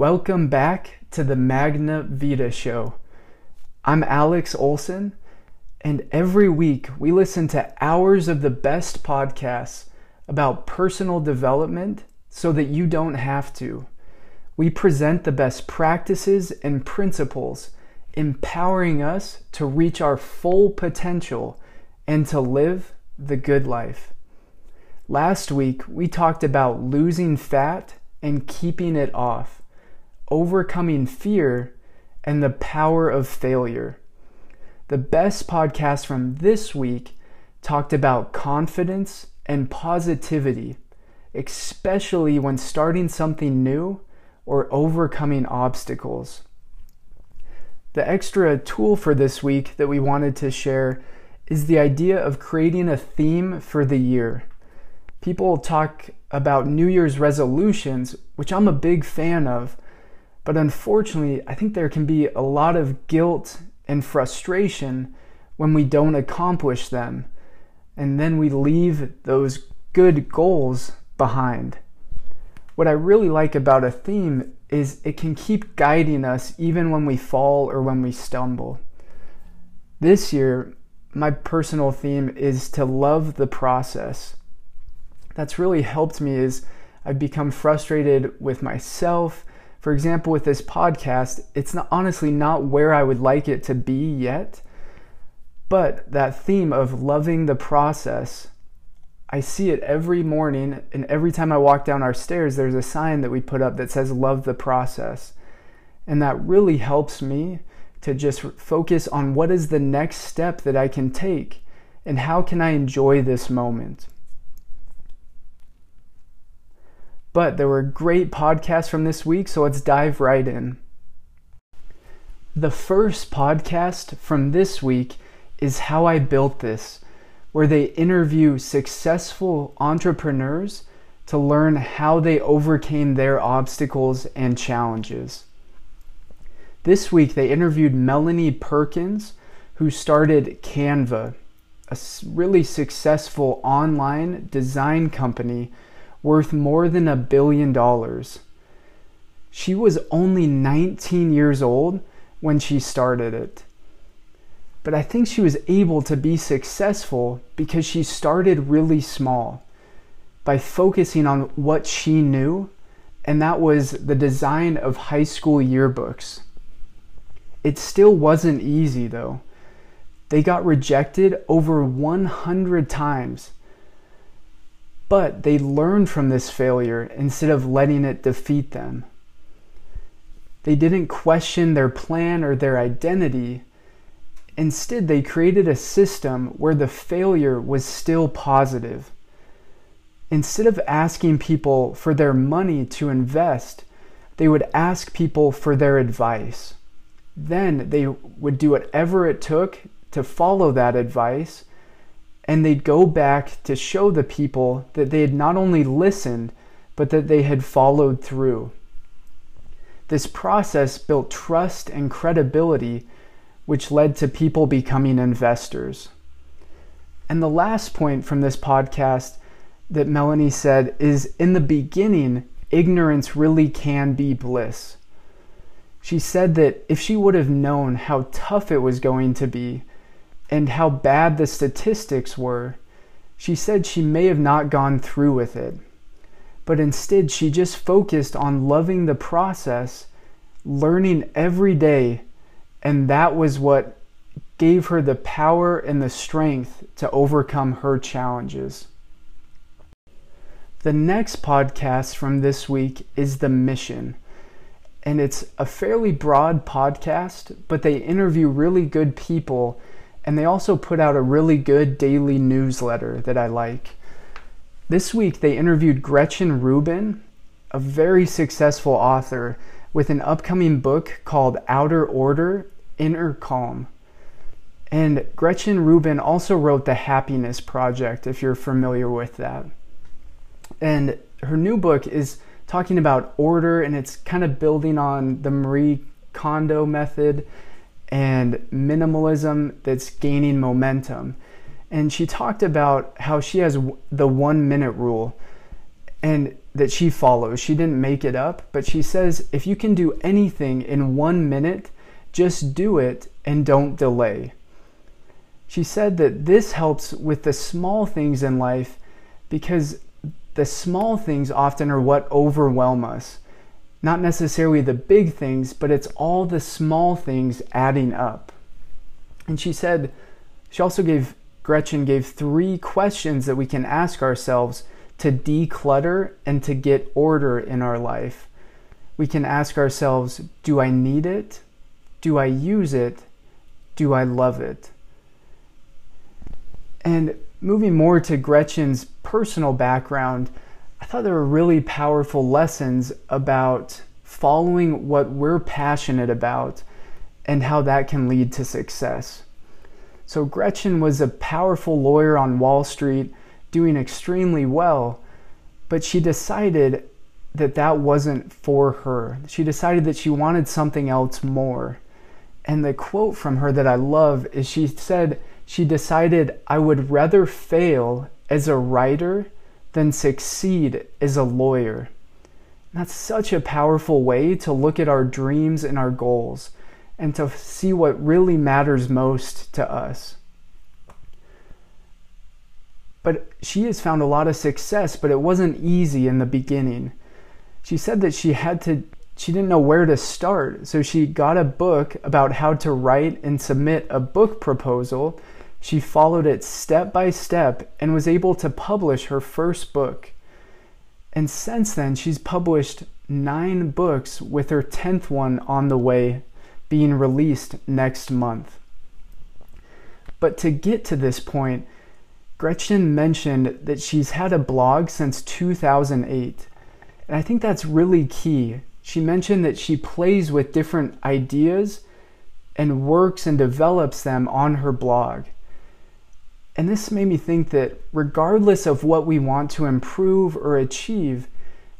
Welcome back to the Magna Vita Show. I'm Alex Olson, and every week we listen to hours of the best podcasts about personal development so that you don't have to. We present the best practices and principles, empowering us to reach our full potential and to live the good life. Last week we talked about losing fat and keeping it off overcoming fear, and the power of failure. The best podcast from this week talked about confidence and positivity, especially when starting something new or overcoming obstacles. The extra tool for this week that we wanted to share is the idea of creating a theme for the year. People talk about New Year's resolutions, which I'm a big fan of, but unfortunately, I think there can be a lot of guilt and frustration when we don't accomplish them. And then we leave those good goals behind. What I really like about a theme is it can keep guiding us even when we fall or when we stumble. This year, my personal theme is to love the process. That's really helped me is I've become frustrated with myself for example, with this podcast, it's not, honestly not where I would like it to be yet, but that theme of loving the process, I see it every morning, and every time I walk down our stairs, there's a sign that we put up that says, Love the process. And that really helps me to just focus on what is the next step that I can take and how can I enjoy this moment. But there were great podcasts from this week, so let's dive right in. The first podcast from this week is How I Built This, where they interview successful entrepreneurs to learn how they overcame their obstacles and challenges. This week they interviewed Melanie Perkins, who started Canva, a really successful online design company worth more than a billion dollars. She was only 19 years old when she started it. But I think she was able to be successful because she started really small by focusing on what she knew, and that was the design of high school yearbooks. It still wasn't easy though. They got rejected over 100 times but they learned from this failure instead of letting it defeat them. They didn't question their plan or their identity. Instead, they created a system where the failure was still positive. Instead of asking people for their money to invest, they would ask people for their advice. Then they would do whatever it took to follow that advice and they'd go back to show the people that they had not only listened, but that they had followed through. This process built trust and credibility, which led to people becoming investors. And the last point from this podcast that Melanie said is in the beginning, ignorance really can be bliss. She said that if she would have known how tough it was going to be, and how bad the statistics were, she said she may have not gone through with it. But instead, she just focused on loving the process, learning every day, and that was what gave her the power and the strength to overcome her challenges. The next podcast from this week is The Mission. And it's a fairly broad podcast, but they interview really good people and they also put out a really good daily newsletter that I like. This week they interviewed Gretchen Rubin, a very successful author, with an upcoming book called Outer Order Inner Calm. And Gretchen Rubin also wrote The Happiness Project, if you're familiar with that. And her new book is talking about order and it's kind of building on the Marie Kondo method and minimalism that's gaining momentum. And she talked about how she has the one minute rule. And that she follows. She didn't make it up, but she says if you can do anything in one minute, just do it and don't delay. She said that this helps with the small things in life because the small things often are what overwhelm us. Not necessarily the big things, but it's all the small things adding up. And she said, she also gave, Gretchen gave three questions that we can ask ourselves to declutter and to get order in our life. We can ask ourselves Do I need it? Do I use it? Do I love it? And moving more to Gretchen's personal background, I thought there were really powerful lessons about following what we're passionate about and how that can lead to success. So, Gretchen was a powerful lawyer on Wall Street doing extremely well, but she decided that that wasn't for her. She decided that she wanted something else more. And the quote from her that I love is she said, She decided, I would rather fail as a writer than succeed as a lawyer. That's such a powerful way to look at our dreams and our goals and to see what really matters most to us. But she has found a lot of success, but it wasn't easy in the beginning. She said that she had to she didn't know where to start, so she got a book about how to write and submit a book proposal. She followed it step by step and was able to publish her first book. And since then, she's published nine books, with her 10th one on the way, being released next month. But to get to this point, Gretchen mentioned that she's had a blog since 2008. And I think that's really key. She mentioned that she plays with different ideas and works and develops them on her blog. And this made me think that regardless of what we want to improve or achieve,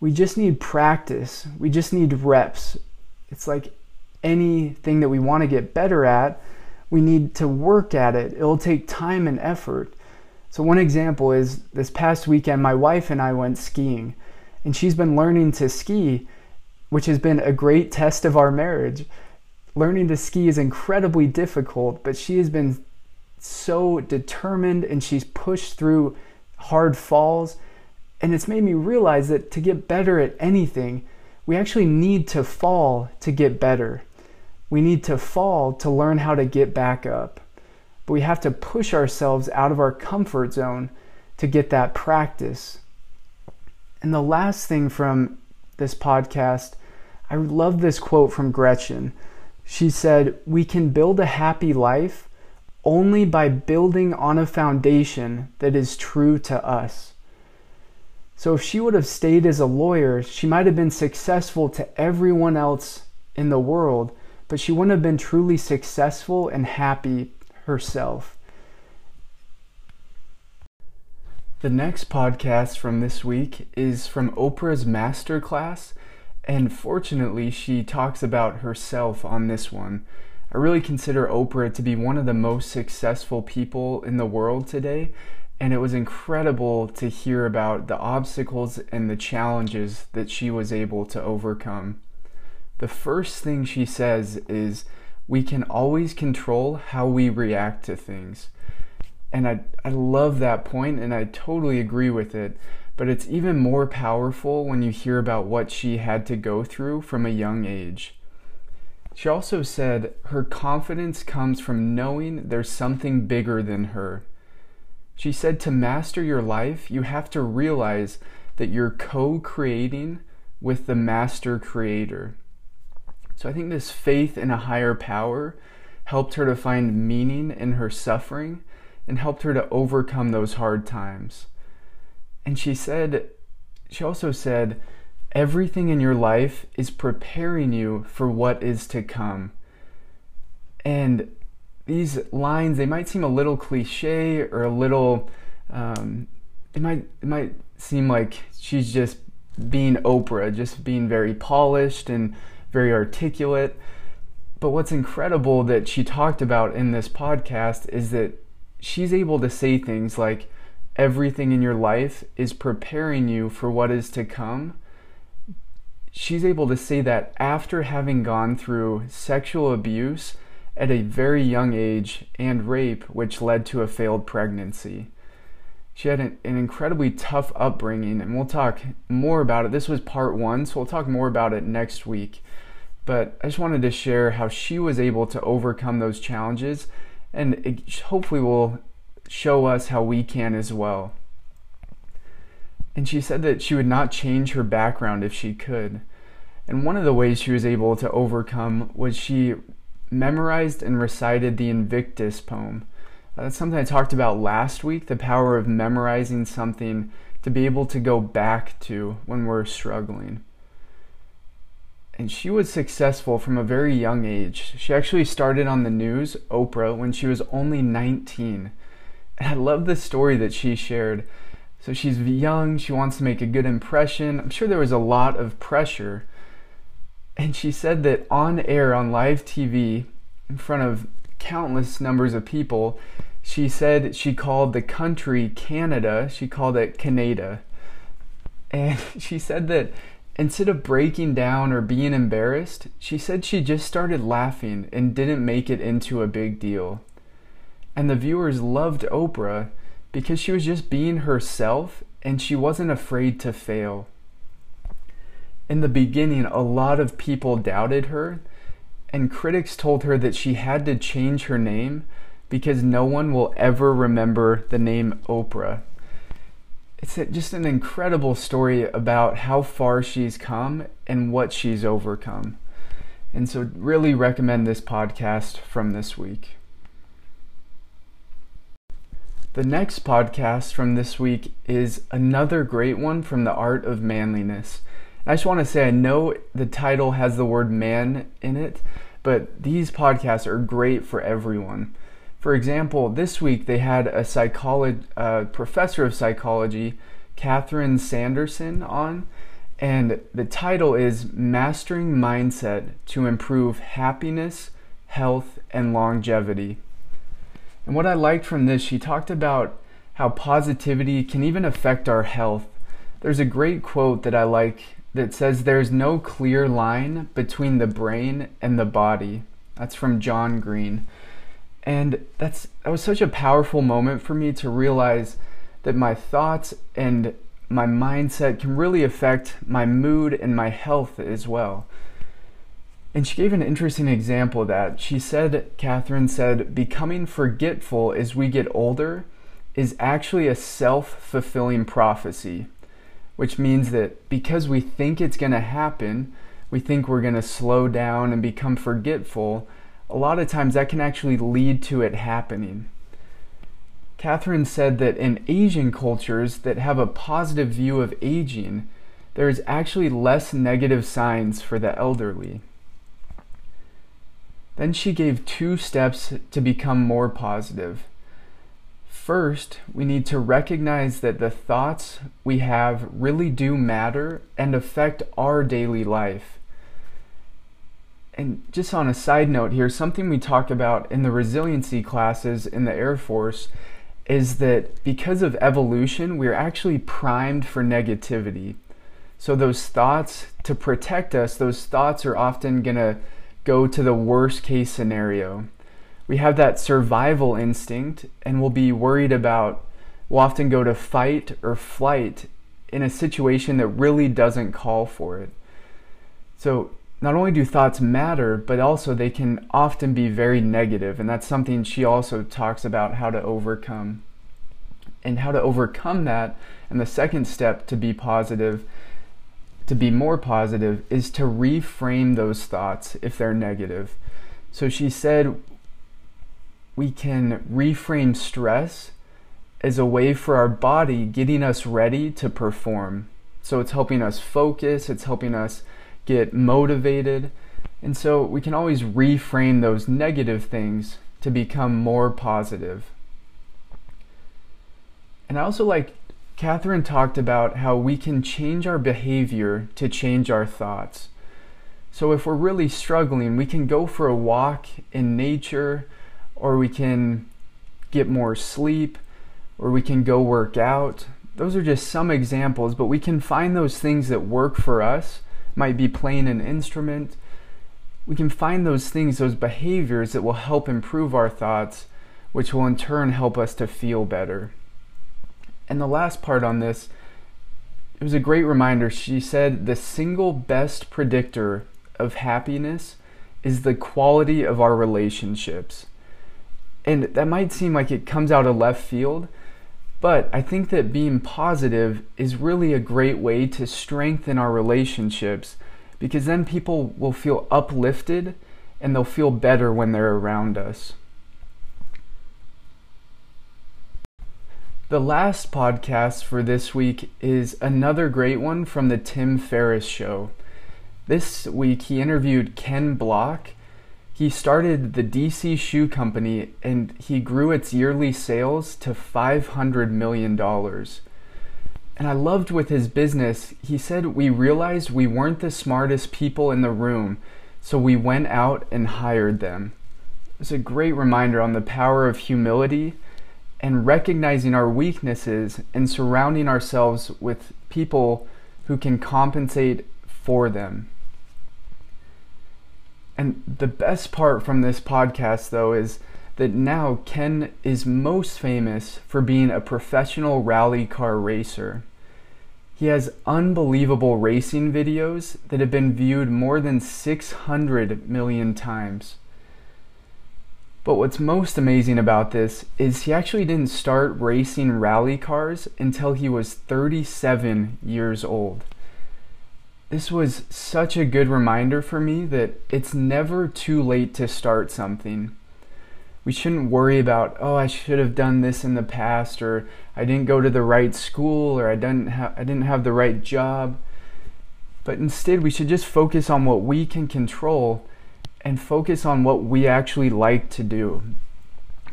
we just need practice. We just need reps. It's like anything that we want to get better at, we need to work at it. It'll take time and effort. So, one example is this past weekend, my wife and I went skiing, and she's been learning to ski, which has been a great test of our marriage. Learning to ski is incredibly difficult, but she has been so determined and she's pushed through hard falls. And it's made me realize that to get better at anything, we actually need to fall to get better. We need to fall to learn how to get back up but we have to push ourselves out of our comfort zone to get that practice. And the last thing from this podcast, I love this quote from Gretchen. She said, We can build a happy life only by building on a foundation that is true to us. So, if she would have stayed as a lawyer, she might have been successful to everyone else in the world, but she wouldn't have been truly successful and happy herself. The next podcast from this week is from Oprah's Masterclass, and fortunately, she talks about herself on this one. I really consider Oprah to be one of the most successful people in the world today, and it was incredible to hear about the obstacles and the challenges that she was able to overcome. The first thing she says is, we can always control how we react to things. And I, I love that point and I totally agree with it. But it's even more powerful when you hear about what she had to go through from a young age. She also said her confidence comes from knowing there's something bigger than her. She said to master your life, you have to realize that you're co creating with the master creator. So I think this faith in a higher power helped her to find meaning in her suffering and helped her to overcome those hard times. And she said, she also said, everything in your life is preparing you for what is to come. And these lines, they might seem a little cliche or a little, um, it might, it might seem like she's just being Oprah, just being very polished and very articulate. But what's incredible that she talked about in this podcast is that she's able to say things like, everything in your life is preparing you for what is to come, she's able to say that after having gone through sexual abuse at a very young age and rape, which led to a failed pregnancy. She had an, an, incredibly tough upbringing, and we'll talk more about it. This was part one, so we'll talk more about it next week. But I just wanted to share how she was able to overcome those challenges, and it hopefully will show us how we can as well. And she said that she would not change her background if she could. And one of the ways she was able to overcome was she memorized and recited the Invictus poem uh, that's something I talked about last week the power of memorizing something to be able to go back to when we're struggling. And she was successful from a very young age. She actually started on the news, Oprah, when she was only 19. And I love the story that she shared. So she's young, she wants to make a good impression. I'm sure there was a lot of pressure. And she said that on air, on live TV, in front of countless numbers of people, she said she called the country Canada, she called it Canada. And she said that instead of breaking down or being embarrassed, she said she just started laughing and didn't make it into a big deal. And the viewers loved Oprah because she was just being herself and she wasn't afraid to fail. In the beginning, a lot of people doubted her, and critics told her that she had to change her name because no one will ever remember the name Oprah. It's just an incredible story about how far she's come and what she's overcome. And so, really recommend this podcast from this week. The next podcast from this week is another great one from the Art of Manliness. I just want to say I know the title has the word man in it, but these podcasts are great for everyone. For example, this week they had a psychology uh, professor of psychology, Catherine Sanderson, on, and the title is Mastering Mindset to Improve Happiness, Health, and Longevity. And what I liked from this, she talked about how positivity can even affect our health. There's a great quote that I like that says, There's no clear line between the brain and the body. That's from John Green. And that's that was such a powerful moment for me to realize that my thoughts and my mindset can really affect my mood and my health as well. And she gave an interesting example of that. She said, Catherine said, becoming forgetful as we get older is actually a self fulfilling prophecy, which means that because we think it's going to happen, we think we're going to slow down and become forgetful, a lot of times that can actually lead to it happening. Catherine said that in Asian cultures that have a positive view of aging, there is actually less negative signs for the elderly. Then she gave two steps to become more positive. First, we need to recognize that the thoughts we have really do matter and affect our daily life and just on a side note here, something we talk about in the resiliency classes in the Air Force is that because of evolution, we're actually primed for negativity. So, those thoughts, to protect us, those thoughts are often going to go to the worst case scenario. We have that survival instinct, and we'll be worried about, we'll often go to fight or flight in a situation that really doesn't call for it. So, not only do thoughts matter, but also they can often be very negative, and that's something she also talks about how to overcome. And how to overcome that, and the second step to be positive, to be more positive, is to reframe those thoughts if they're negative. So she said we can reframe stress as a way for our body getting us ready to perform. So it's helping us focus, it's helping us get motivated. And so we can always reframe those negative things to become more positive. And I also like Catherine talked about how we can change our behavior to change our thoughts. So if we're really struggling, we can go for a walk in nature or we can get more sleep or we can go work out. Those are just some examples, but we can find those things that work for us. Might be playing an instrument. We can find those things, those behaviors that will help improve our thoughts, which will in turn help us to feel better. And the last part on this, it was a great reminder. She said the single best predictor of happiness is the quality of our relationships. And that might seem like it comes out of left field, but I think that being positive is really a great way to strengthen our relationships because then people will feel uplifted and they'll feel better when they're around us. The last podcast for this week is another great one from the Tim Ferriss Show. This week he interviewed Ken Block. He started the DC Shoe Company and he grew its yearly sales to $500 million. And I loved with his business, he said, We realized we weren't the smartest people in the room, so we went out and hired them. It's a great reminder on the power of humility and recognizing our weaknesses and surrounding ourselves with people who can compensate for them. And the best part from this podcast, though, is that now Ken is most famous for being a professional rally car racer. He has unbelievable racing videos that have been viewed more than 600 million times. But what's most amazing about this is he actually didn't start racing rally cars until he was 37 years old. This was such a good reminder for me that it's never too late to start something. We shouldn't worry about, oh, I should have done this in the past, or I didn't go to the right school, or I didn't, ha- I didn't have the right job. But instead, we should just focus on what we can control and focus on what we actually like to do.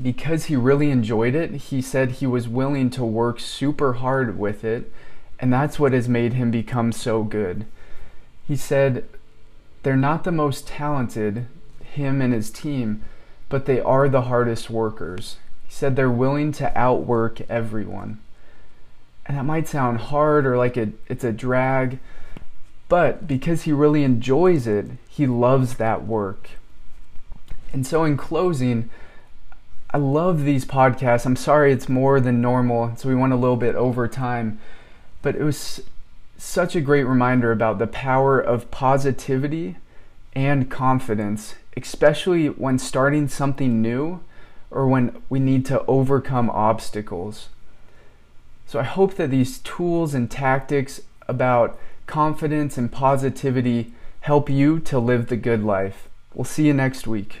Because he really enjoyed it, he said he was willing to work super hard with it, and that's what has made him become so good. He said, They're not the most talented, him and his team, but they are the hardest workers. He said they're willing to outwork everyone. And that might sound hard or like it, it's a drag, but because he really enjoys it, he loves that work. And so, in closing, I love these podcasts. I'm sorry it's more than normal, so we went a little bit over time, but it was such a great reminder about the power of positivity and confidence, especially when starting something new or when we need to overcome obstacles. So, I hope that these tools and tactics about confidence and positivity help you to live the good life. We'll see you next week.